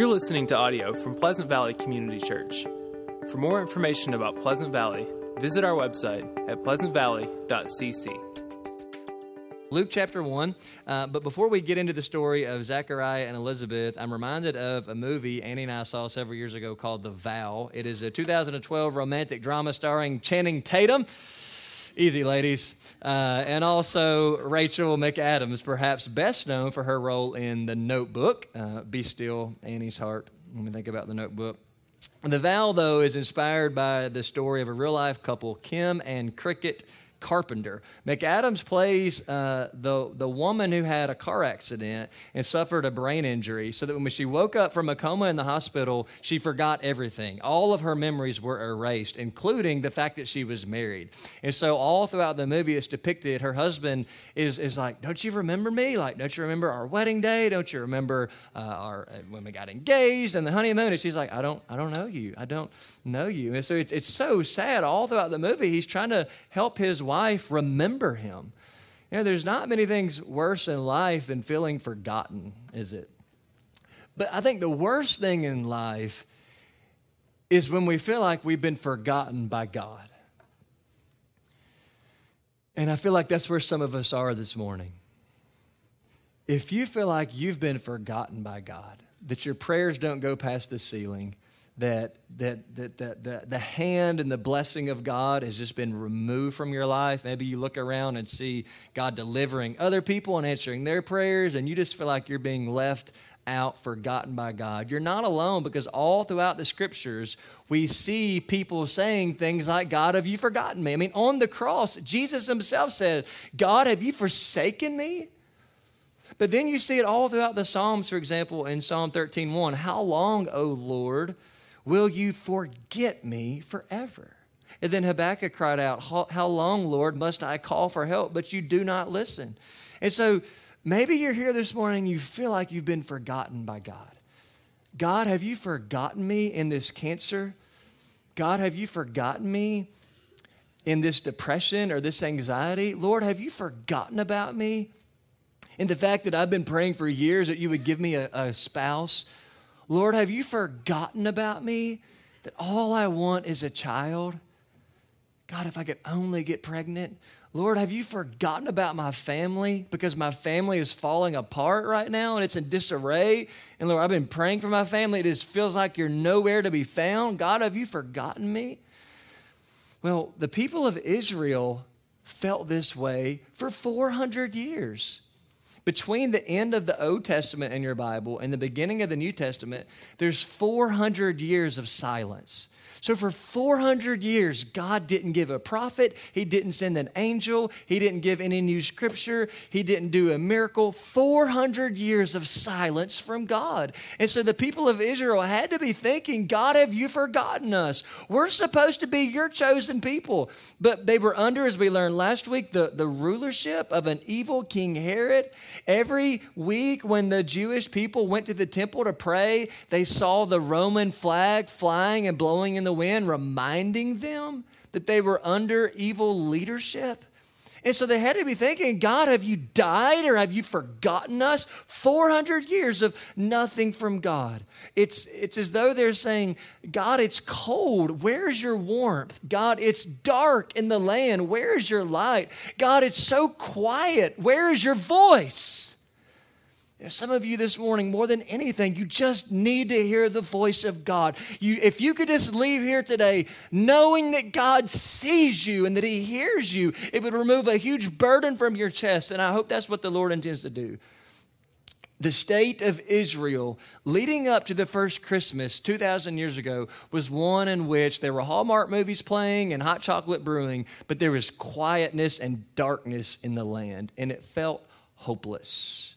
You're listening to audio from Pleasant Valley Community Church. For more information about Pleasant Valley, visit our website at pleasantvalley.cc. Luke chapter 1. Uh, but before we get into the story of Zechariah and Elizabeth, I'm reminded of a movie Annie and I saw several years ago called The Vow. It is a 2012 romantic drama starring Channing Tatum. Easy, ladies. Uh, and also Rachel McAdams, perhaps best known for her role in The Notebook. Uh, Be Still, Annie's Heart. When we think about The Notebook. The Vow, though, is inspired by the story of a real life couple, Kim and Krickitt Carpenter. McAdams plays uh, the, the woman who had a car accident and suffered a brain injury, so that when she woke up from a coma in the hospital, she forgot everything. All of her memories were erased, including the fact that she was married. And so, all throughout the movie, it's depicted her husband is, is like, Don't you remember me? Like, don't you remember our wedding day? Don't you remember uh, our, uh, when we got engaged and the honeymoon? And she's like, I don't, I don't know you. I don't know you. And so, it's, it's so sad all throughout the movie. He's trying to help his wife remember him. You know, there's not many things worse in life than feeling forgotten, is it? But I think the worst thing in life is when we feel like we've been forgotten by God. And I feel like that's where some of us are this morning. If you feel like you've been forgotten by God, that your prayers don't go past the ceiling, that, that, that, that, that the hand and the blessing of God has just been removed from your life. Maybe you look around and see God delivering other people and answering their prayers, and you just feel like you're being left out, forgotten by God. You're not alone because all throughout the scriptures, we see people saying things like, God, have you forgotten me? I mean, on the cross, Jesus himself said, God, have you forsaken me? But then you see it all throughout the Psalms, for example, in Psalm 13:1. How long, O Lord, will you forget me forever? And then Habakkuk cried out, How long, Lord, must I call for help, but you do not listen? And so maybe you're here this morning, you feel like you've been forgotten by God. God, have you forgotten me in this cancer? God, have you forgotten me in this depression or this anxiety? Lord, have you forgotten about me? In the fact that I've been praying for years that you would give me a, a spouse. Lord, have you forgotten about me? That all I want is a child? God, if I could only get pregnant. Lord, have you forgotten about my family? Because my family is falling apart right now and it's in disarray. And Lord, I've been praying for my family. It just feels like you're nowhere to be found. God, have you forgotten me? Well, the people of Israel felt this way for 400 years. Between the end of the Old Testament in your Bible and the beginning of the New Testament, there's 400 years of silence. So, for 400 years, God didn't give a prophet. He didn't send an angel. He didn't give any new scripture. He didn't do a miracle. 400 years of silence from God. And so, the people of Israel had to be thinking, God, have you forgotten us? We're supposed to be your chosen people. But they were under, as we learned last week, the, the rulership of an evil King Herod. Every week, when the Jewish people went to the temple to pray, they saw the Roman flag flying and blowing in the the wind, reminding them that they were under evil leadership. And so they had to be thinking, God, have you died or have you forgotten us? 400 years of nothing from God. It's, it's as though they're saying, God, it's cold. Where's your warmth? God, it's dark in the land. Where is your light? God, it's so quiet. Where is your voice? Some of you this morning, more than anything, you just need to hear the voice of God. You, if you could just leave here today knowing that God sees you and that He hears you, it would remove a huge burden from your chest. And I hope that's what the Lord intends to do. The state of Israel leading up to the first Christmas 2,000 years ago was one in which there were Hallmark movies playing and hot chocolate brewing, but there was quietness and darkness in the land, and it felt hopeless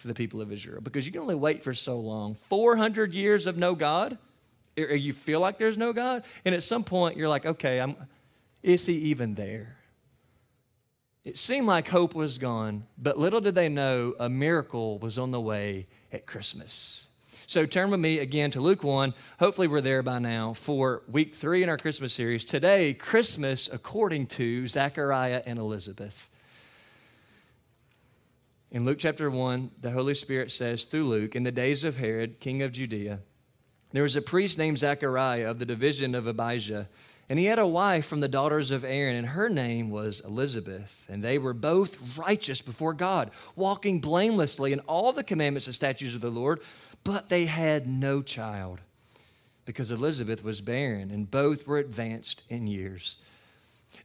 for the people of Israel because you can only wait for so long. 400 years of no God, or you feel like there's no God, and at some point you're like, okay, I'm, is he even there? It seemed like hope was gone, but little did they know a miracle was on the way at Christmas. So turn with me again to Luke 1. Hopefully, we're there by now for week three in our Christmas series. Today, Christmas according to Zechariah and Elizabeth. In Luke chapter 1, the Holy Spirit says through Luke, in the days of Herod, king of Judea, there was a priest named Zechariah of the division of Abijah, and he had a wife from the daughters of Aaron, and her name was Elizabeth. And they were both righteous before God, walking blamelessly in all the commandments and statutes of the Lord, but they had no child because Elizabeth was barren, and both were advanced in years.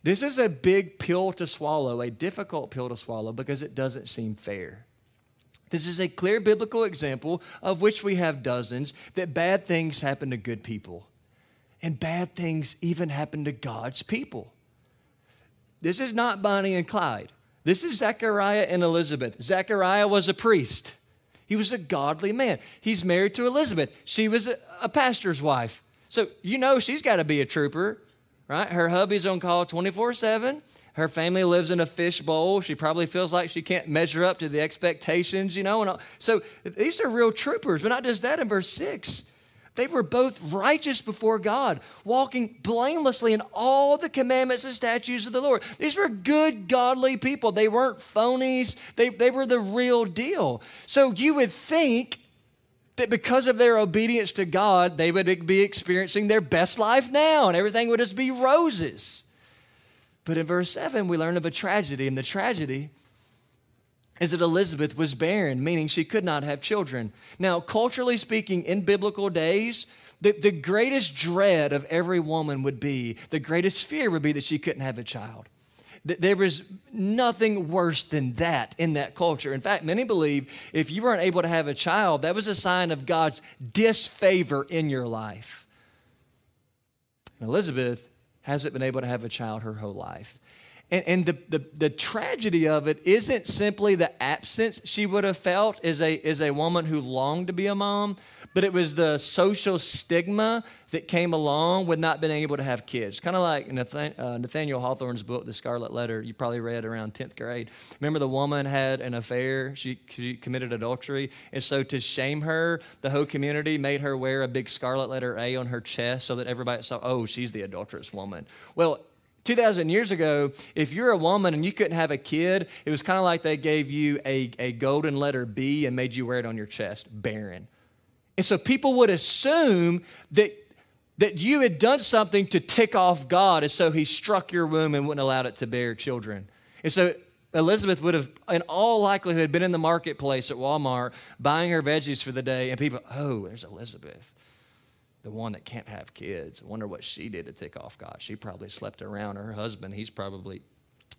This is a big pill to swallow, a difficult pill to swallow because it doesn't seem fair. This is a clear biblical example, of which we have dozens, that bad things happen to good people. And bad things even happen to God's people. This is not Bonnie and Clyde. This is Zechariah and Elizabeth. Zechariah was a priest, he was a godly man. He's married to Elizabeth. She was a, pastor's wife. So you know she's got to be a trooper right? Her hubby's on call 24 7. Her family lives in a fishbowl. She probably feels like she can't measure up to the expectations, you know. And all. So these are real troopers. But not just that, in verse 6, they were both righteous before God, walking blamelessly in all the commandments and statutes of the Lord. These were good, godly people. They weren't phonies, they, they were the real deal. So you would think that because of their obedience to God, they would be experiencing their best life now and everything would just be roses. But in verse 7, we learn of a tragedy, and the tragedy is that Elizabeth was barren, meaning she could not have children. Now, culturally speaking, in biblical days, the, the greatest dread of every woman would be, the greatest fear would be that she couldn't have a child. There was nothing worse than that in that culture. In fact, many believe if you weren't able to have a child, that was a sign of God's disfavor in your life. Elizabeth hasn't been able to have a child her whole life. And, and the, the, the, tragedy of it isn't simply the absence she would have felt as a, as a woman who longed to be a mom, but it was the social stigma that came along with not being able to have kids. Kind of like uh, Nathaniel Hawthorne's book, The Scarlet Letter, you probably read around 10th grade. Remember, the woman had an affair, she, she committed adultery. And so, to shame her, the whole community made her wear a big scarlet letter A on her chest so that everybody saw, oh, she's the adulterous woman. Well, 2,000 years ago, if you're a woman and you couldn't have a kid, it was kind of like they gave you a, a golden letter B and made you wear it on your chest, barren. And so people would assume that, that you had done something to tick off God, and so he struck your womb and wouldn't allow it to bear children. And so Elizabeth would have, in all likelihood, been in the marketplace at Walmart buying her veggies for the day, and people, oh, there's Elizabeth, the one that can't have kids. I wonder what she did to tick off God. She probably slept around her husband. He's probably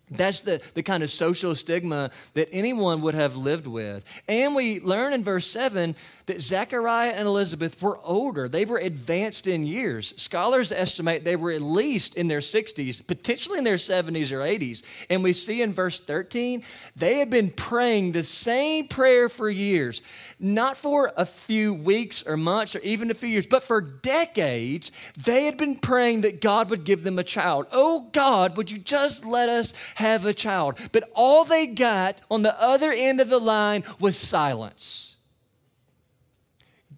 that's the, the kind of social stigma that anyone would have lived with. And we learn in verse 7 that Zechariah and Elizabeth were older. They were advanced in years. Scholars estimate they were at least in their 60s, potentially in their 70s or 80s. And we see in verse 13, they had been praying the same prayer for years, not for a few weeks or months or even a few years, but for decades. They had been praying that God would give them a child. Oh God, would you just let us have a child? But all they got on the other end of the line was silence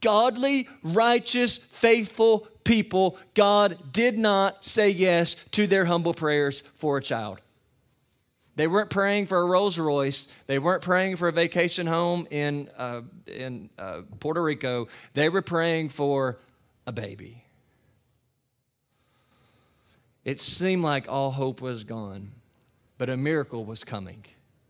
godly, righteous, faithful people, God did not say yes to their humble prayers for a child. They weren't praying for a Rolls Royce. They weren't praying for a vacation home in, uh, in uh, Puerto Rico. They were praying for a baby. It seemed like all hope was gone, but a miracle was coming.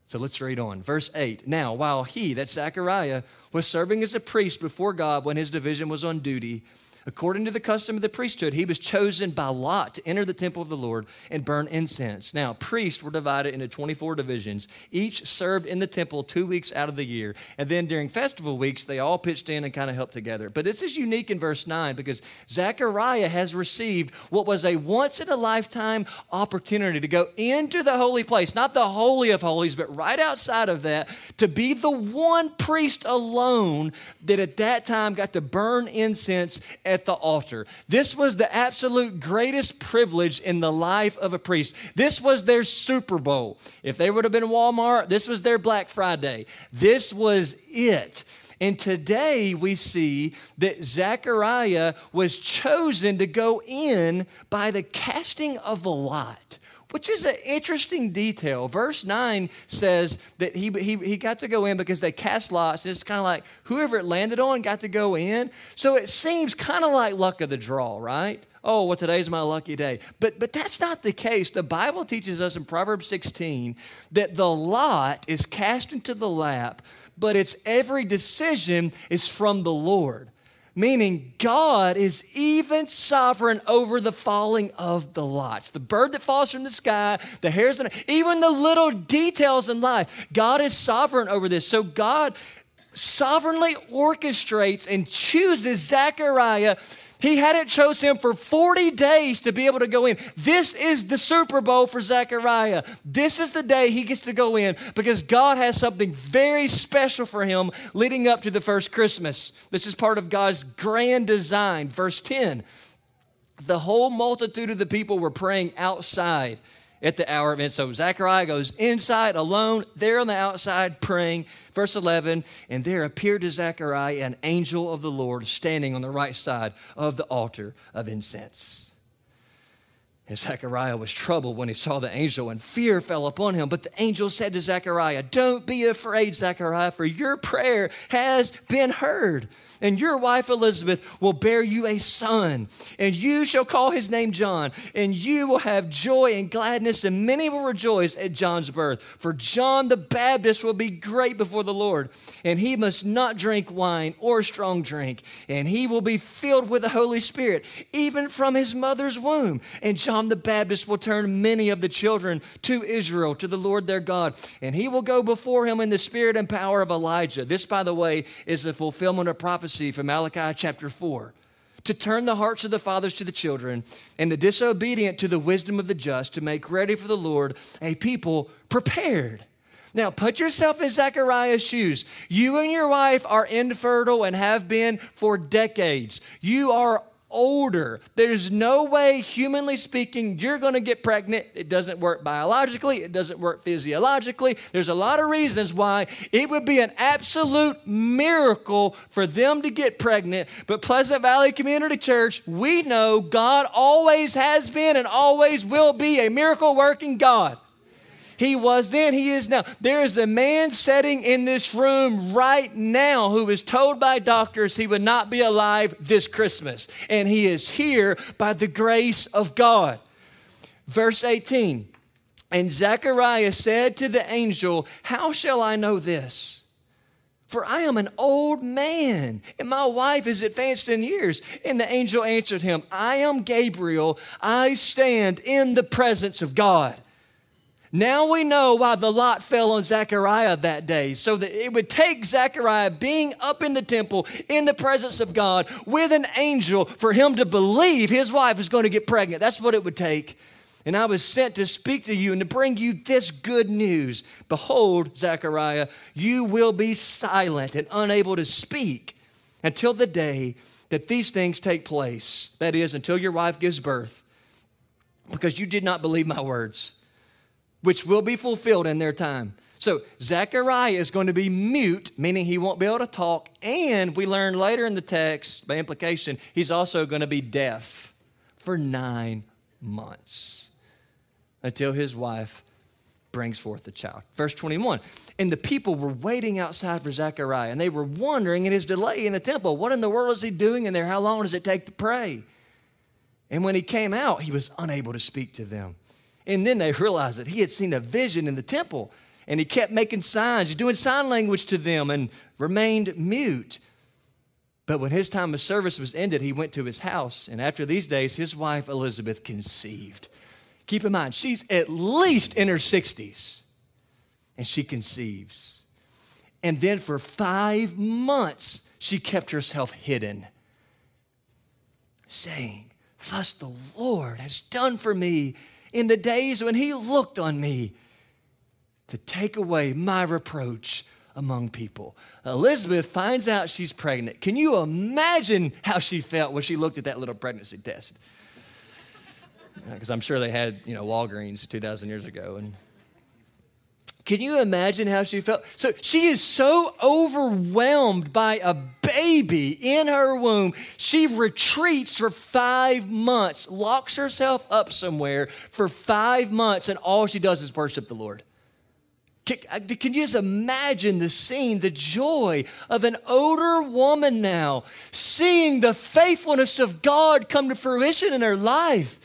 So let's read on. Verse 8. Now, while he, that's Zechariah, was serving as a priest before God when his division was on duty, According to the custom of the priesthood, he was chosen by lot to enter the temple of the Lord and burn incense. Now, priests were divided into 24 divisions. Each served in the temple two weeks out of the year. And then during festival weeks, they all pitched in and kind of helped together. But this is unique in verse 9 because Zechariah has received what was a once in a lifetime opportunity to go into the holy place, not the Holy of Holies, but right outside of that, to be the one priest alone that at that time got to burn incense at at the altar. This was the absolute greatest privilege in the life of a priest. This was their Super Bowl. If they would have been Walmart, this was their Black Friday. This was it. And today we see that Zechariah was chosen to go in by the casting of a lot. Which is an interesting detail. Verse 9 says that he, he, he got to go in because they cast lots. And it's kind of like whoever it landed on got to go in. So it seems kind of like luck of the draw, right? Oh, well, today's my lucky day. But, but that's not the case. The Bible teaches us in Proverbs 16 that the lot is cast into the lap, but its every decision is from the Lord meaning God is even sovereign over the falling of the lots. The bird that falls from the sky, the hairs, even the little details in life. God is sovereign over this. So God sovereignly orchestrates and chooses Zechariah he hadn't chose him for 40 days to be able to go in. This is the Super Bowl for Zechariah. This is the day he gets to go in because God has something very special for him leading up to the first Christmas. This is part of God's grand design. Verse 10 The whole multitude of the people were praying outside at the hour of it. So Zechariah goes inside alone, there on the outside praying. Verse 11, and there appeared to Zechariah an angel of the Lord standing on the right side of the altar of incense. And Zechariah was troubled when he saw the angel, and fear fell upon him. But the angel said to Zechariah, Don't be afraid, Zechariah, for your prayer has been heard and your wife Elizabeth will bear you a son, and you shall call his name John, and you will have joy and gladness, and many will rejoice at John's birth. For John the Baptist will be great before the Lord, and he must not drink wine or strong drink, and he will be filled with the Holy Spirit, even from his mother's womb. And John the Baptist will turn many of the children to Israel, to the Lord their God, and he will go before him in the spirit and power of Elijah. This, by the way, is the fulfillment of prophecy prophecy from Malachi chapter 4 to turn the hearts of the fathers to the children and the disobedient to the wisdom of the just to make ready for the Lord a people prepared. Now, put yourself in Zechariah's shoes. You and your wife are infertile and have been for decades. You are older. There's no way, humanly speaking, you're going to get pregnant. It doesn't work biologically, it doesn't work physiologically. There's a lot of reasons why it would be an absolute miracle for them to get pregnant. But Pleasant Valley Community Church, we know God always has been and always will be a miracle working God. He was then, He is now. There is a man sitting in this room right now who is told by doctors he would not be alive this Christmas. And he is here by the grace of God. Verse 18 And Zechariah said to the angel, How shall I know this? For I am an old man, and my wife is advanced in years. And the angel answered him, I am Gabriel. I stand in the presence of God. Now we know why the lot fell on Zechariah that day, so that it would take Zechariah being up in the temple in the presence of God with an angel for him to believe his wife was going to get pregnant. That's what it would take. And I was sent to speak to you and to bring you this good news. Behold, Zechariah, you will be silent and unable to speak until the day that these things take place. That is, until your wife gives birth, because you did not believe my words which will be fulfilled in their time. So Zechariah is going to be mute, meaning he won't be able to talk. And we learn later in the text, by implication, he's also going to be deaf for nine months until his wife brings forth the child. Verse 21 And the people were waiting outside for Zechariah, and they were wondering in his delay in the temple, what in the world is he doing in there? How long does it take to pray? And when he came out, he was unable to speak to them. And then they realized that he had seen a vision in the temple and he kept making signs, doing sign language to them and remained mute. But when his time of service was ended, he went to his house. And after these days, his wife Elizabeth conceived. Keep in mind, she's at least in her 60s and she conceives. And then for five months, she kept herself hidden, saying, Thus the Lord has done for me in the days when he looked on me to take away my reproach among people. Elizabeth finds out she's pregnant. Can you imagine how she felt when she looked at that little pregnancy test? Because I'm sure they had, you know, Walgreens 2,000 years ago. And Can you imagine how she felt? So she is so overwhelmed by a baby in her womb. She retreats for five months, locks herself up somewhere for five months, and all she does is worship the Lord. Can, uh, can, you just imagine the scene, the joy of an older woman now seeing the faithfulness of God come to fruition in her life?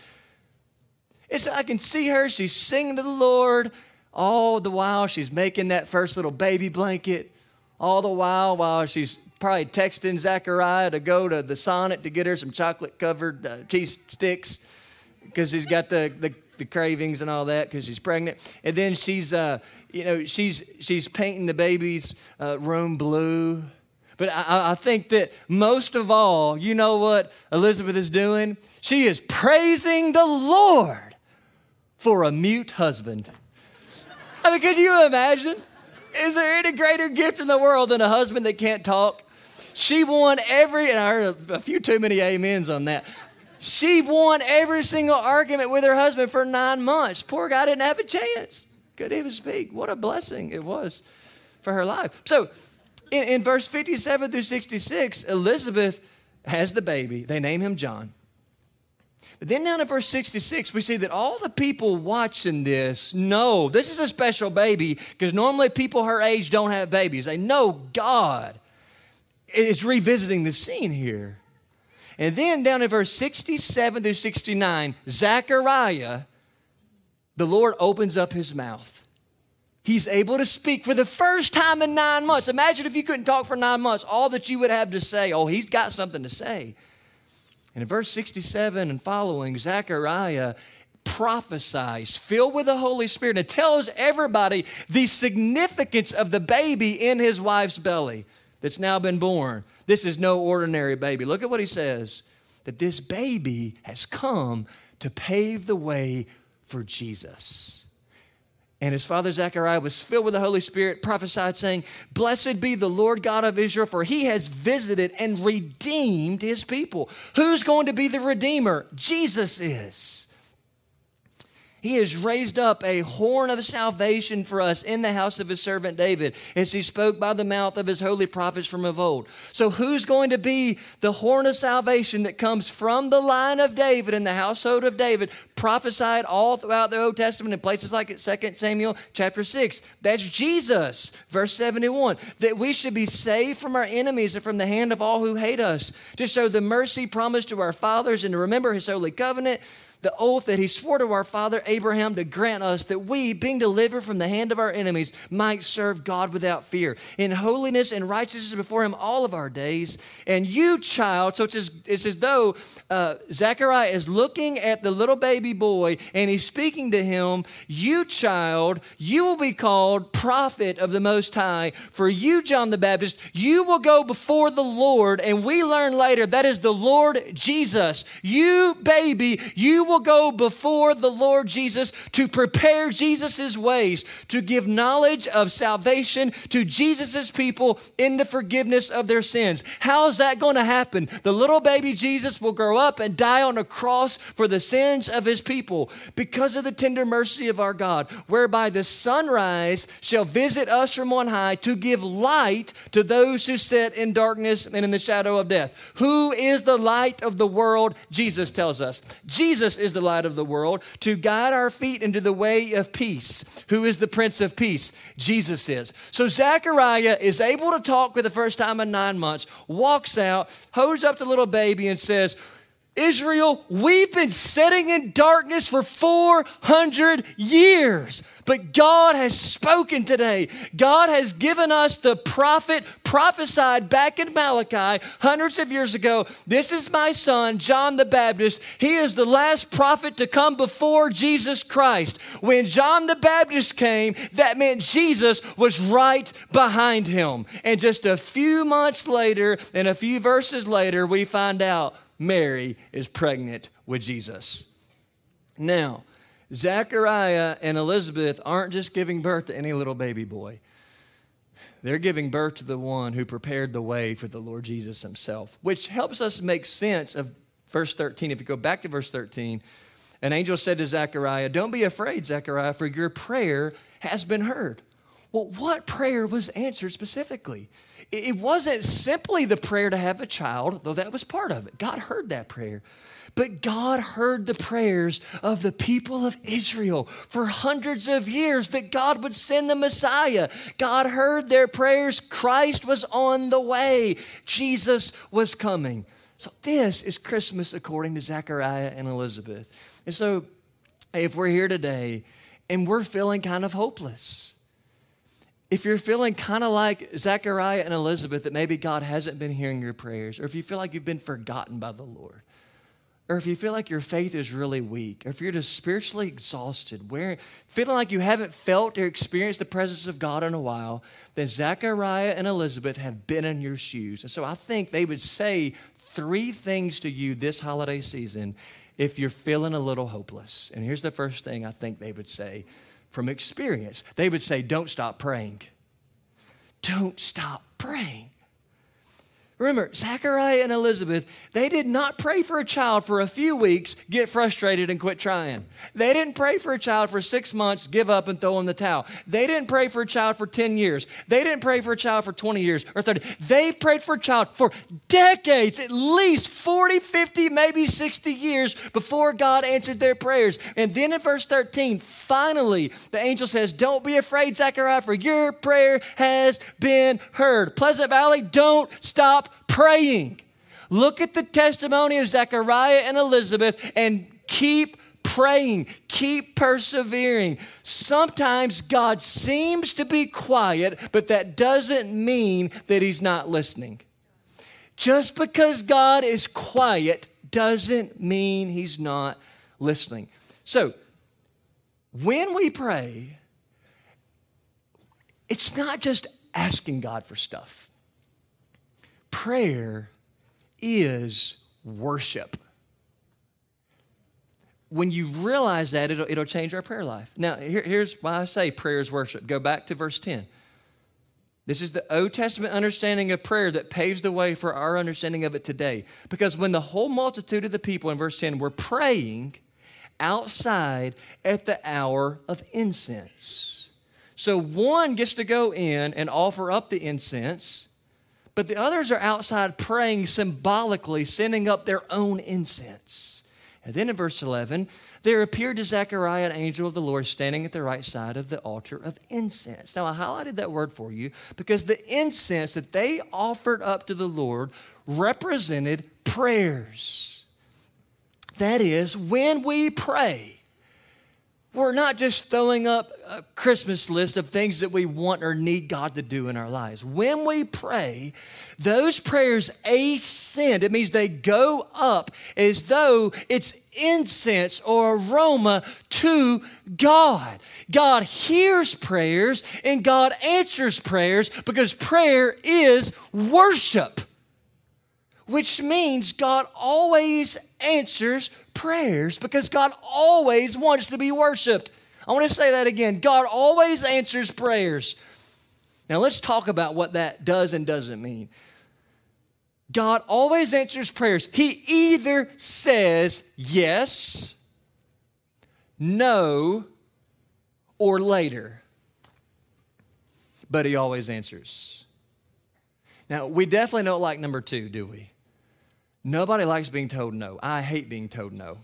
It's, I can see her, she's singing to the Lord. All the while, she's making that first little baby blanket. All the while, while she's probably texting Zechariah to go to the Sonic to get her some chocolate covered uh, cheese sticks because he's got the, the, the, cravings and all that because she's pregnant. And then she's, uh, you know, she's, she's painting the baby's uh, room blue. But I, I think that most of all, you know what Elizabeth is doing? She is praising the Lord for a mute husband. I mean, could you imagine? Is there any greater gift in the world than a husband that can't talk? She won every, and I heard a, few too many amens on that. She won every single argument with her husband for nine months. Poor guy didn't have a chance couldn't even speak. What a blessing it was for her life. So, in, in verse 57 through 66, Elizabeth has the baby. They name him John. Then down in verse 66, we see that all the people watching this know this is a special baby because normally people her age don't have babies. They know God is revisiting the scene here. And then down in verse 67 through 69, Zechariah the Lord opens up his mouth. He's able to speak for the first time in nine months. Imagine if you couldn't talk for nine months, all that you would have to say. Oh, he's got something to say. And in verse 67 and following, Zechariah prophesies, filled with the Holy Spirit, and tells everybody the significance of the baby in his wife's belly that's now been born. This is no ordinary baby. Look at what he says that this baby has come to pave the way for Jesus. And his father Zechariah was filled with the Holy Spirit, prophesied, saying, Blessed be the Lord God of Israel, for he has visited and redeemed his people. Who's going to be the Redeemer? Jesus is. He has raised up a horn of salvation for us in the house of his servant David, as he spoke by the mouth of his holy prophets from of old. So, who's going to be the horn of salvation that comes from the line of David in the household of David, prophesied all throughout the Old Testament in places like 2 Samuel chapter 6? That's Jesus, verse 71, that we should be saved from our enemies and from the hand of all who hate us, to show the mercy promised to our fathers and to remember his holy covenant the oath that he swore to our father Abraham to grant us that we, being delivered from the hand of our enemies, might serve God without fear, in holiness and righteousness before him all of our days. And you, child, so it's as, it's as though uh, Zechariah is looking at the little baby boy and he's speaking to him, You, child, you will be called prophet of the Most High. For you, John the Baptist, you will go before the Lord. And we learn later that is the Lord Jesus. You, baby, you will will go before the Lord Jesus to prepare Jesus' ways, to give knowledge of salvation to Jesus' people in the forgiveness of their sins. How is that going to happen? The little baby Jesus will grow up and die on a cross for the sins of his people because of the tender mercy of our God, whereby the sunrise shall visit us from on high to give light to those who sit in darkness and in the shadow of death. Who is the light of the world? Jesus tells us. Jesus is the light of the world, to guide our feet into the way of peace. Who is the Prince of Peace? Jesus is. So Zechariah is able to talk for the first time in nine months, walks out, holds up the little baby, and says, Israel, we've been sitting in darkness for 400 years. But God has spoken today. God has given us the prophet prophesied back in Malachi hundreds of years ago. This is my son, John the Baptist. He is the last prophet to come before Jesus Christ. When John the Baptist came, that meant Jesus was right behind him. And just a few months later, and a few verses later, we find out Mary is pregnant with Jesus. Now, Zechariah and Elizabeth aren't just giving birth to any little baby boy. They're giving birth to the one who prepared the way for the Lord Jesus himself, which helps us make sense of verse 13. If you go back to verse 13, an angel said to Zechariah, Don't be afraid, Zechariah, for your prayer has been heard. Well, what prayer was answered specifically? It wasn't simply the prayer to have a child, though that was part of it. God heard that prayer. But God heard the prayers of the people of Israel for hundreds of years that God would send the Messiah. God heard their prayers. Christ was on the way, Jesus was coming. So, this is Christmas according to Zechariah and Elizabeth. And so, if we're here today and we're feeling kind of hopeless, if you're feeling kind of like Zechariah and Elizabeth, that maybe God hasn't been hearing your prayers, or if you feel like you've been forgotten by the Lord, or if you feel like your faith is really weak, or if you're just spiritually exhausted, where, feeling like you haven't felt or experienced the presence of God in a while, then Zechariah and Elizabeth have been in your shoes. And so I think they would say three things to you this holiday season if you're feeling a little hopeless. And here's the first thing I think they would say from experience they would say, Don't stop praying. Don't stop praying. Remember, Zechariah and Elizabeth, they did not pray for a child for a few weeks, get frustrated, and quit trying. They didn't pray for a child for six months, give up, and throw in the towel. They didn't pray for a child for 10 years. They didn't pray for a child for 20 years or 30. They prayed for a child for decades, at least 40, 50, maybe 60 years before God answered their prayers. And then in verse 13, finally, the angel says, Don't be afraid, Zechariah, for your prayer has been heard. Pleasant Valley, don't stop praying. Look at the testimony of Zechariah and Elizabeth and keep praying, keep persevering. Sometimes God seems to be quiet, but that doesn't mean that He's not listening. Just because God is quiet doesn't mean He's not listening. So, when we pray, it's not just asking God for stuff prayer is worship. When you realize that, it'll, it'll change our prayer life. Now, here, here's why I say prayer is worship. Go back to verse 10. This is the Old Testament understanding of prayer that paves the way for our understanding of it today. Because when the whole multitude of the people in verse 10 were praying outside at the hour of incense. So one gets to go in and offer up the incense but the others are outside praying symbolically, sending up their own incense. And then in verse 11, there appeared to Zechariah an angel of the Lord standing at the right side of the altar of incense. Now, I highlighted that word for you because the incense that they offered up to the Lord represented prayers. That is, when we pray, we're not just throwing up a Christmas list of things that we want or need God to do in our lives. When we pray, those prayers ascend. It means they go up as though it's incense or aroma to God. God hears prayers and God answers prayers because prayer is worship, which means God always answers prayers because God always wants to be worshiped. I want to say that again. God always answers prayers. Now let's talk about what that does and doesn't mean. God always answers prayers. He either says yes, no, or later, but He always answers. Now, we definitely don't like number two, do we? Nobody likes being told no. I hate being told no.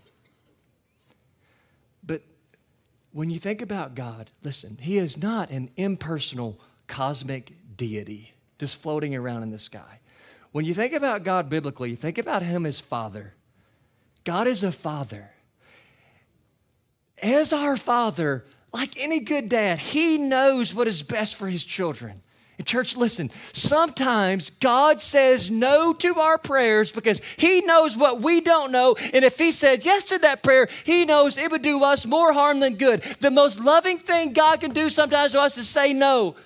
But when you think about God, listen, He is not an impersonal cosmic deity just floating around in the sky. When you think about God biblically, you think about Him as Father. God is a Father. As our Father, like any good dad, He knows what is best for His children. And church, listen, sometimes God says no to our prayers because He knows what we don't know. And if He said yes to that prayer, He knows it would do us more harm than good. The most loving thing God can do sometimes to us is say no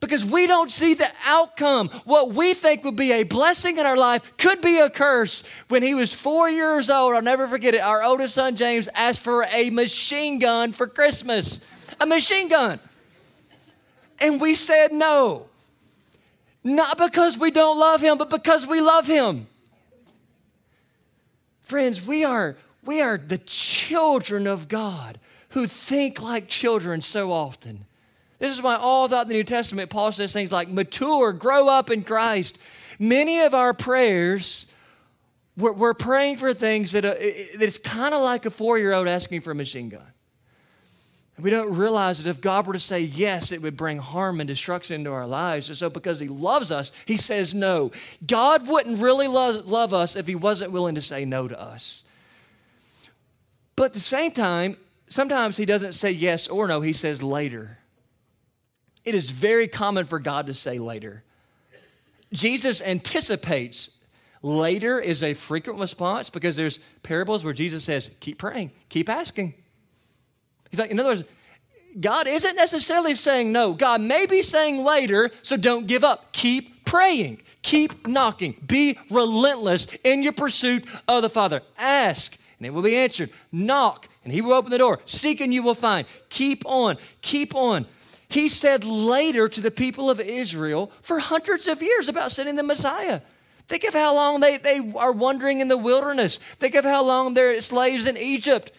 because we don't see the outcome. What we think would be a blessing in our life could be a curse. When he was four years old, I'll never forget it, our oldest son James asked for a machine gun for Christmas. A machine gun. And we said no. Not because we don't love him, but because we love him. Friends, we are, we are the children of God who think like children so often. This is why all throughout the New Testament, Paul says things like mature, grow up in Christ. Many of our prayers, we're, we're praying for things that, uh, it's kind of like a four year old asking for a machine gun. We don't realize that if God were to say yes, it would bring harm and destruction into our lives. And so, because He loves us, He says no. God wouldn't really love, love us if He wasn't willing to say no to us. But at the same time, sometimes He doesn't say yes or no, He says later. It is very common for God to say later. Jesus anticipates later is a frequent response because there's parables where Jesus says, keep praying, keep asking. He's like, in other words, God isn't necessarily saying no. God may be saying later, so don't give up. Keep praying, keep knocking, be relentless in your pursuit of the Father. Ask, and it will be answered. Knock, and He will open the door. Seek, and you will find. Keep on, keep on. He said later to the people of Israel for hundreds of years about sending the Messiah. Think of how long they, they are wandering in the wilderness. Think of how long they're slaves in Egypt.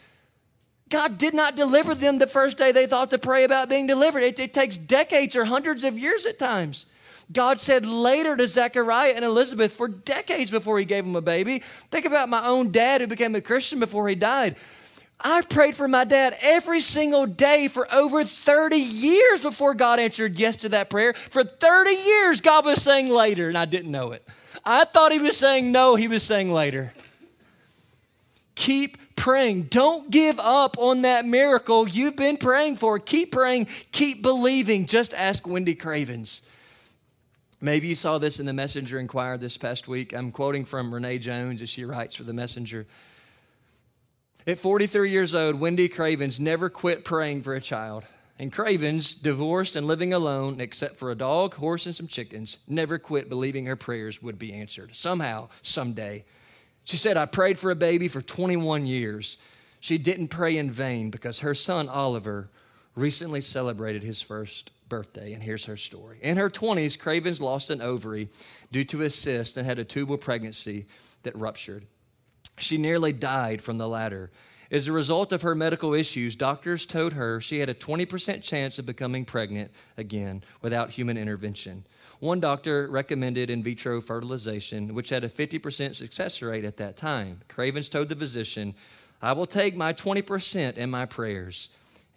God did not deliver them the first day they thought to pray about being delivered. It, it, takes decades or hundreds of years at times. God said later to Zechariah and Elizabeth for decades before he gave them a baby. Think about my own dad who became a Christian before he died. I prayed for my dad every single day for over 30 years before God answered yes to that prayer. For 30 years, God was saying later, and I didn't know it. I thought He was saying no, He was saying later. Keep praying. Don't give up on that miracle you've been praying for. Keep praying, keep believing. Just ask Wendy Cravens. Maybe you saw this in the Messenger Inquirer this past week. I'm quoting from Renee Jones as she writes for the Messenger. At 43 years old, Wendy Cravens never quit praying for a child. And Cravens, divorced and living alone, except for a dog, horse, and some chickens, never quit believing her prayers would be answered. Somehow, someday. She said, I prayed for a baby for 21 years. She didn't pray in vain because her son, Oliver, recently celebrated his first birthday. And here's her story. In her 20s, Cravens lost an ovary due to a cyst and had a tubal pregnancy that ruptured. She nearly died from the latter. As a result of her medical issues, doctors told her she had a 20% chance of becoming pregnant again without human intervention. One doctor recommended in vitro fertilization, which had a 50% success rate at that time. Cravens told the physician, I will take my 20% in my prayers,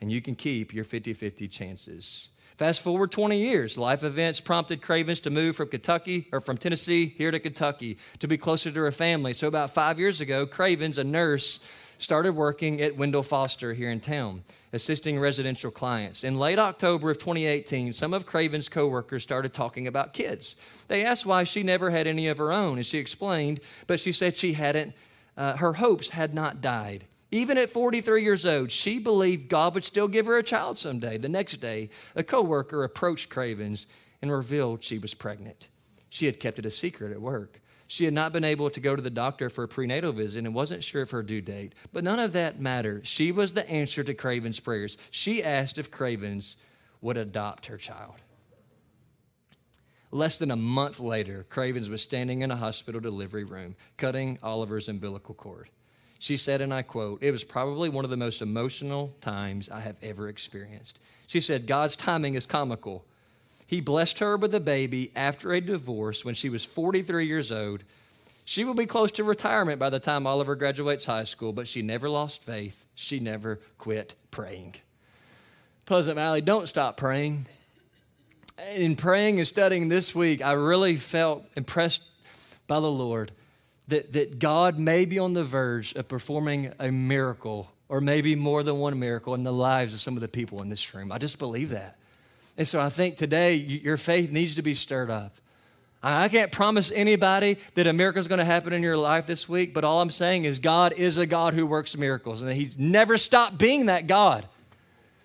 and you can keep your 50 50 chances. Fast forward 20 years, life events prompted Cravens to move from Kentucky or from Tennessee here to Kentucky to be closer to her family. So, about five years ago, Cravens, a nurse, started working at Wendell Foster here in town, assisting residential clients. In late October of 2018, some of Craven's coworkers started talking about kids. They asked why she never had any of her own, and she explained, but she said she hadn't, uh, her hopes had not died. Even at 43 years old, she believed God would still give her a child someday. The next day, a coworker approached Cravens and revealed she was pregnant. She had kept it a secret at work. She had not been able to go to the doctor for a prenatal visit and wasn't sure of her due date. But none of that mattered. She was the answer to Craven's prayers. She asked if Cravens would adopt her child. Less than a month later, Cravens was standing in a hospital delivery room, cutting Oliver's umbilical cord. She said, and I quote, It was probably one of the most emotional times I have ever experienced. She said, God's timing is comical. He blessed her with a baby after a divorce when she was 43 years old. She will be close to retirement by the time Oliver graduates high school, but she never lost faith. She never quit praying. Pleasant Valley, don't stop praying. In praying and studying this week, I really felt impressed by the Lord that, that God may be on the verge of performing a miracle or maybe more than one miracle in the lives of some of the people in this room. I just believe that. And so I think today your faith needs to be stirred up. I can't promise anybody that a miracle is going to happen in your life this week, but all I'm saying is God is a God who works miracles, and He's never stopped being that God.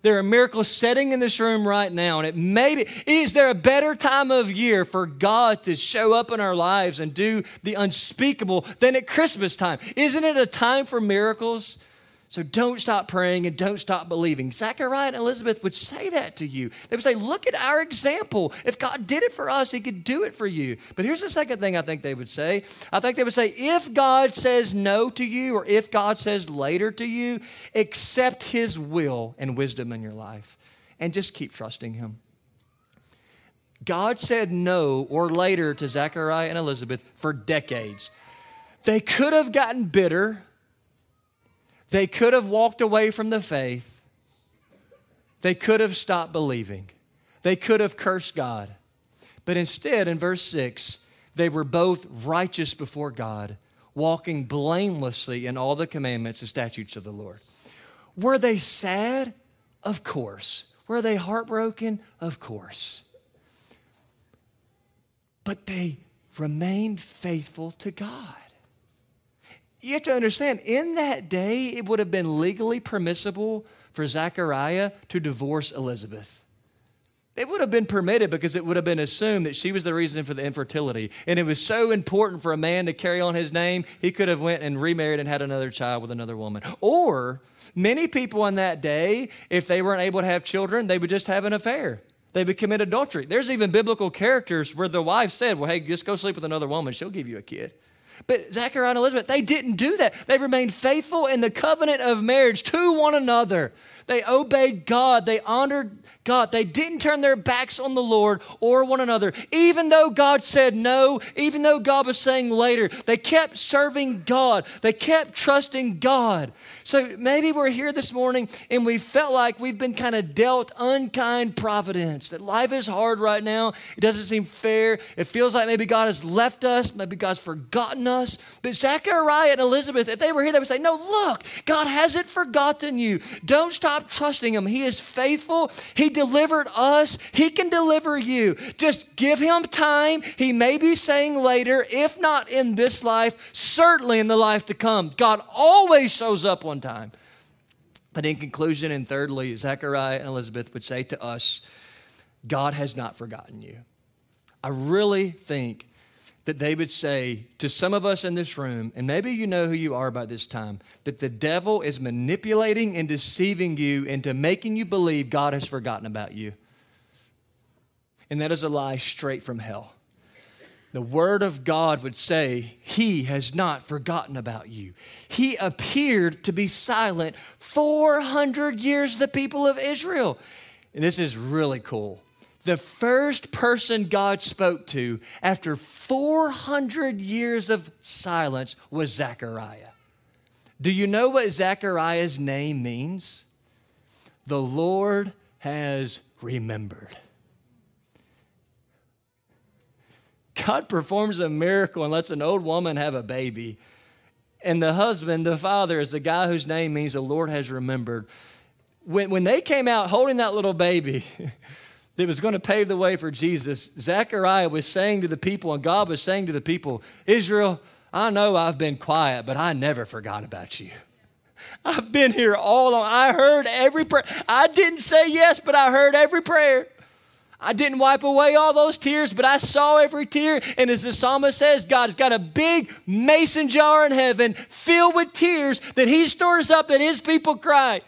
There are miracles setting in this room right now, and it may be, is there a better time of year for God to show up in our lives and do the unspeakable than at Christmas time? Isn't it a time for miracles? So don't stop praying and don't stop believing. Zechariah and Elizabeth would say that to you. They would say, Look at our example. If God did it for us, He could do it for you. But here's the second thing I think they would say I think they would say, If God says no to you, or if God says later to you, accept His will and wisdom in your life. and just keep trusting Him. God said no or later to Zechariah and Elizabeth for decades. They could have gotten bitter. They could have walked away from the faith. They could have stopped believing. They could have cursed God. But instead, in verse 6, they were both righteous before God, walking blamelessly in all the commandments and statutes of the Lord. Were they sad? Of course. Were they heartbroken? Of course. But they remained faithful to God. You have to understand, in that day, it would have been legally permissible for Zechariah to divorce Elizabeth. It would have been permitted because it would have been assumed that she was the reason for the infertility. And it was so important for a man to carry on his name, he could have went and remarried and had another child with another woman. Or many people in that day, if they weren't able to have children, they would just have an affair. They would commit adultery. There's even biblical characters where the wife said, Well, hey, just go sleep with another woman, she'll give you a kid. But Zechariah and Elizabeth, they didn't do that. They remained faithful in the covenant of marriage to one another. They obeyed God. They honored God. They didn't turn their backs on the Lord or one another. Even though God said no, even though God was saying later, they kept serving God. They kept trusting God. So maybe we're here this morning and we felt like we've been kind of dealt unkind providence, that life is hard right now. It doesn't seem fair. It feels like maybe God has left us, maybe God's forgotten us. But Zechariah and Elizabeth, if they were here, they would say, No, look, God hasn't forgotten you. Don't stop trusting Him. He is faithful. He delivered us, He can deliver you. Just give Him time. He may be saying later, if not in this life, certainly in the life to come. God always shows up one time. But in conclusion, and thirdly, Zechariah and Elizabeth would say to us, God has not forgotten you. I really think that they would say to some of us in this room, and maybe you know who you are by this time, that the devil is manipulating and deceiving you into making you believe God has forgotten about you. And that is a lie straight from hell. The Word of God would say, He has not forgotten about you. He appeared to be silent 400 years, the people of Israel. And this is really cool. The first person God spoke to after 400 years of silence was Zechariah. Do you know what Zechariah's name means? The Lord has remembered. God performs a miracle and lets an old woman have a baby. And the husband, the father, is the guy whose name means the Lord has remembered. When, when they came out holding that little baby that was going to pave the way for Jesus, Zechariah was saying to the people, and God was saying to the people, Israel, I know I've been quiet, but I never forgot about you. I've been here all along. I heard every prayer. I didn't say yes, but I heard every prayer. I didn't wipe away all those tears, but I saw every tear. And as the psalmist says, God has got a big mason jar in heaven filled with tears that He stores up that His people cry.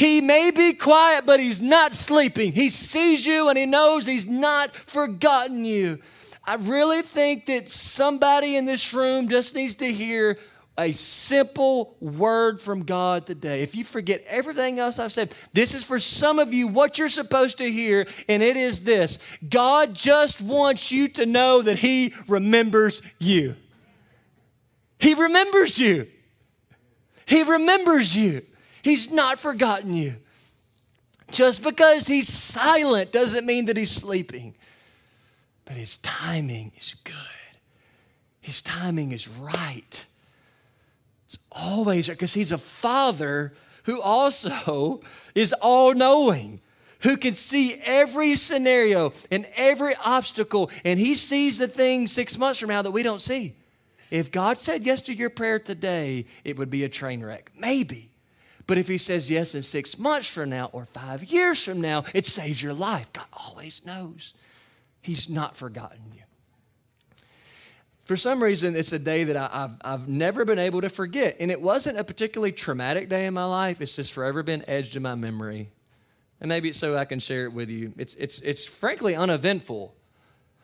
He may be quiet, but He's not sleeping. He sees you and He knows He's not forgotten you. I really think that somebody in this room just needs to hear a simple word from God today. If you forget everything else I've said, this is for some of you what you're supposed to hear, and it is this God just wants you to know that He remembers you. He remembers you. He remembers you. He's not forgotten you. Just because He's silent doesn't mean that He's sleeping, but His timing is good, His timing is right. It's always because he's a father who also is all knowing, who can see every scenario and every obstacle, and he sees the things six months from now that we don't see. If God said yes to your prayer today, it would be a train wreck. Maybe. But if he says yes in six months from now or five years from now, it saves your life. God always knows. He's not forgotten you. For some reason, it's a day that I, have I've never been able to forget. And it wasn't a particularly traumatic day in my life, it's just forever been edged in my memory. And maybe it's so I can share it with you. It's, it's, it's frankly uneventful.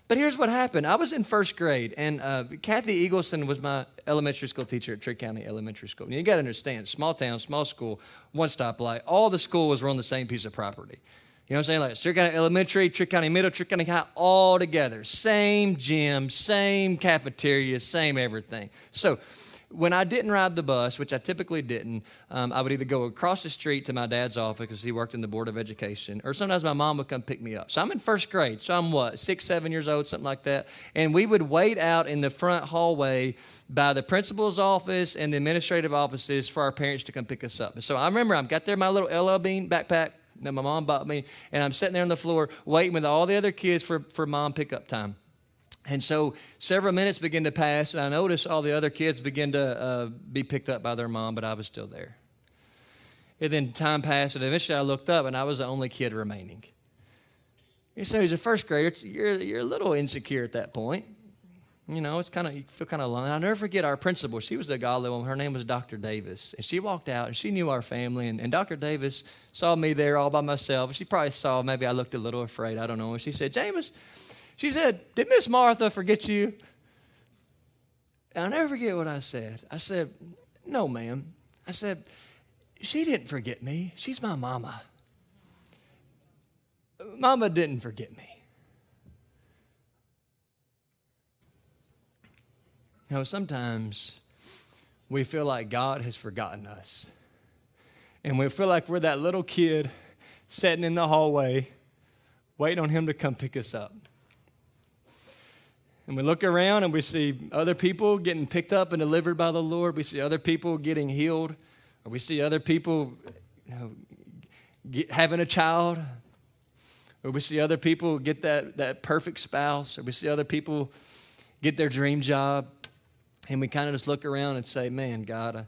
But here's what happened. I was in first grade, and uh, Kathy Eagleson was my elementary school teacher at Trigg County Elementary School. And you got to understand, small town, small school, one stoplight, all the schools were on the same piece of property. You know what I'm saying? Like Trigg County Elementary, Trigg County Middle, Trigg County High, all together. Same gym, same cafeteria, same everything. So when I didn't ride the bus, which I typically didn't, um, I would either go across the street to my dad's office because he worked in the Board of Education, or sometimes my mom would come pick me up. So I'm in first grade. So I'm what, six, seven years old, something like that. And we would wait out in the front hallway by the principal's office and the administrative offices for our parents to come pick us up. So I remember I got there my little LL Bean backpack that my mom bought me, and I'm sitting there on the floor waiting with all the other kids for, for mom pickup time. And so several minutes begin to pass, and I noticed all the other kids begin to uh, be picked up by their mom, but I was still there. And then time passed, and eventually I looked up, and I was the only kid remaining. And so, as a first grader, you're, you're a little insecure at that point. You know, it's kind of, you feel kind of alone. I'll never forget our principal. She was a godly woman. Her name was Dr. Davis. And she walked out, and she knew our family. And, and Dr. Davis saw me there all by myself. She probably saw maybe I looked a little afraid. I don't know. And she said, James, she said, Did Miss Martha forget you? And I'll never forget what I said. I said, No, ma'am. I said, She didn't forget me. She's my mama. Mama didn't forget me. You know, sometimes we feel like God has forgotten us. And we feel like we're that little kid sitting in the hallway waiting on Him to come pick us up. And we look around and we see other people getting picked up and delivered by the Lord. We see other people getting healed. Or we see other people you know, get, having a child. Or we see other people get that, that perfect spouse. Or we see other people get their dream job. And we kind of just look around and say, man, God, I,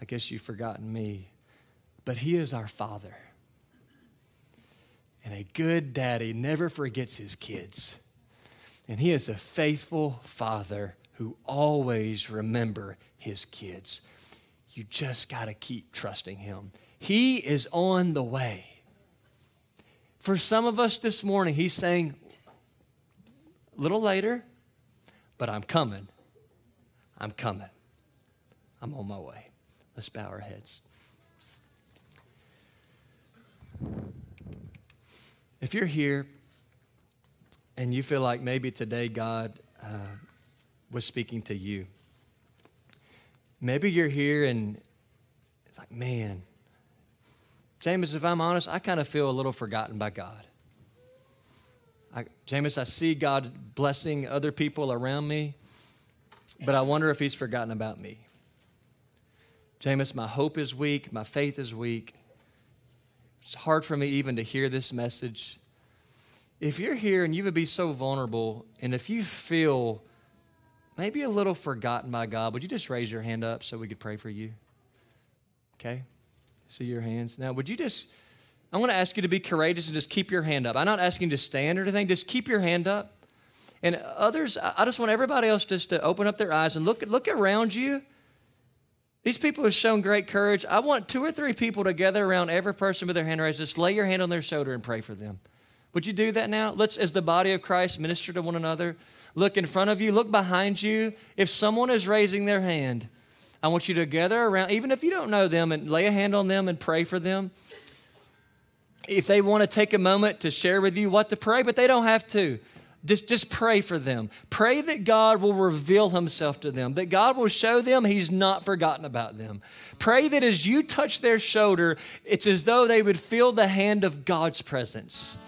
I guess you've forgotten me. But He is our Father. And a good daddy never forgets his kids. And he is a faithful father who always remember his kids. You just got to keep trusting him. He is on the way. For some of us this morning, he's saying, a little later, but I'm coming. I'm coming. I'm on my way. Let's bow our heads. If you're here and you feel like maybe today God uh, was speaking to you, maybe you're here and it's like, man, James, if I'm honest, I kind of feel a little forgotten by God. I, James, I see God blessing other people around me, but I wonder if He's forgotten about me. James, my hope is weak, my faith is weak. It's hard for me even to hear this message if you're here and you would be so vulnerable, and if you feel maybe a little forgotten by God, would you just raise your hand up so we could pray for you? Okay? See your hands. Now, would you just, I want to ask you to be courageous and just keep your hand up. I'm not asking you to stand or anything, just keep your hand up. And others, I just want everybody else just to open up their eyes and look, look around you. These people have shown great courage. I want two or three people to gather around every person with their hand raised. Just lay your hand on their shoulder and pray for them. Would you do that now? Let's, as the body of Christ, minister to one another. Look in front of you, look behind you. If someone is raising their hand, I want you to gather around, even if you don't know them, and lay a hand on them and pray for them. If they want to take a moment to share with you what to pray, but they don't have to. Just, just pray for them. Pray that God will reveal himself to them, that God will show them he's not forgotten about them. Pray that as you touch their shoulder, it's as though they would feel the hand of God's presence.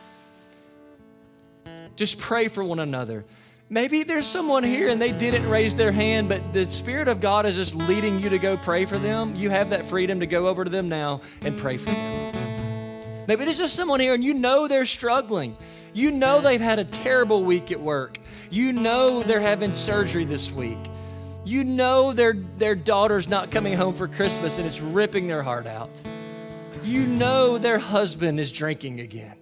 Just pray for one another. Maybe there's someone here and they didn't raise their hand, but the Spirit of God is just leading you to go pray for them. You have that freedom to go over to them now and pray for them. Maybe there's just someone here and you know they're struggling. You know they've had a terrible week at work. You know they're having surgery this week. You know their, their daughter's not coming home for Christmas and it's ripping their heart out. You know their husband is drinking again.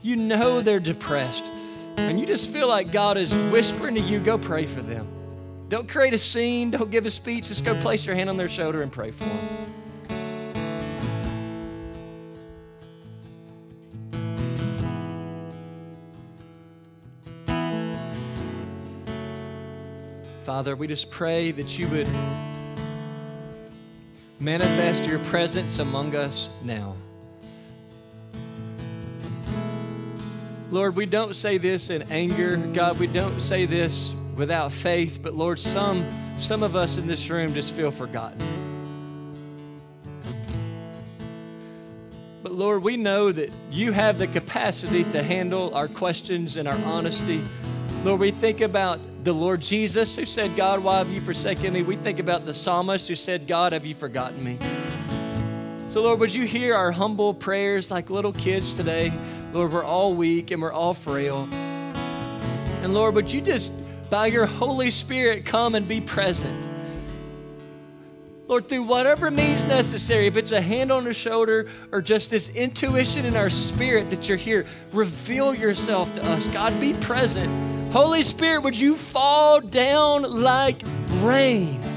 You know they're depressed. And you just feel like God is whispering to you, go pray for them. Don't create a scene, don't give a speech, just go place your hand on their shoulder and pray for them. Father, we just pray that you would manifest your presence among us now. Lord, we don't say this in anger. God, we don't say this without faith, but Lord, some some of us in this room just feel forgotten. But Lord, we know that you have the capacity to handle our questions and our honesty. Lord, we think about the Lord Jesus who said, God, why have you forsaken me? We think about the psalmist who said, God, have you forgotten me? So, Lord, would you hear our humble prayers like little kids today? Lord, we're all weak and we're all frail. And Lord, would you just, by your Holy Spirit, come and be present? Lord, through whatever means necessary, if it's a hand on the shoulder or just this intuition in our spirit that you're here, reveal yourself to us. God, be present. Holy Spirit, would you fall down like rain?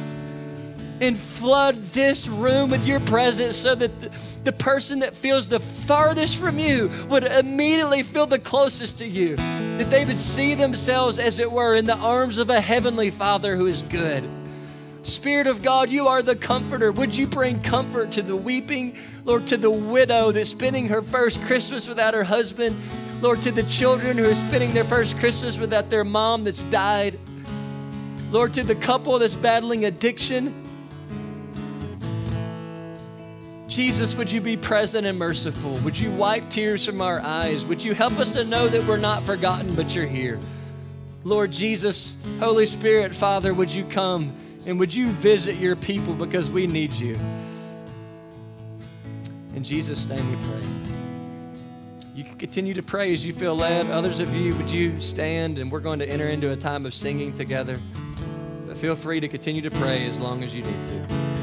And flood this room with your presence so that the, person that feels the farthest from you would immediately feel the closest to you. That they would see themselves, as it were, in the arms of a heavenly Father who is good. Spirit of God, you are the comforter. Would you bring comfort to the weeping, Lord, to the widow that's spending her first Christmas without her husband, Lord, to the children who are spending their first Christmas without their mom that's died, Lord, to the couple that's battling addiction. Jesus, would you be present and merciful? Would you wipe tears from our eyes? Would you help us to know that we're not forgotten, but you're here? Lord Jesus, Holy Spirit, Father, would you come and would you visit your people because we need you? In Jesus' name we pray. You can continue to pray as you feel led. Others of you, would you stand and we're going to enter into a time of singing together. But feel free to continue to pray as long as you need to.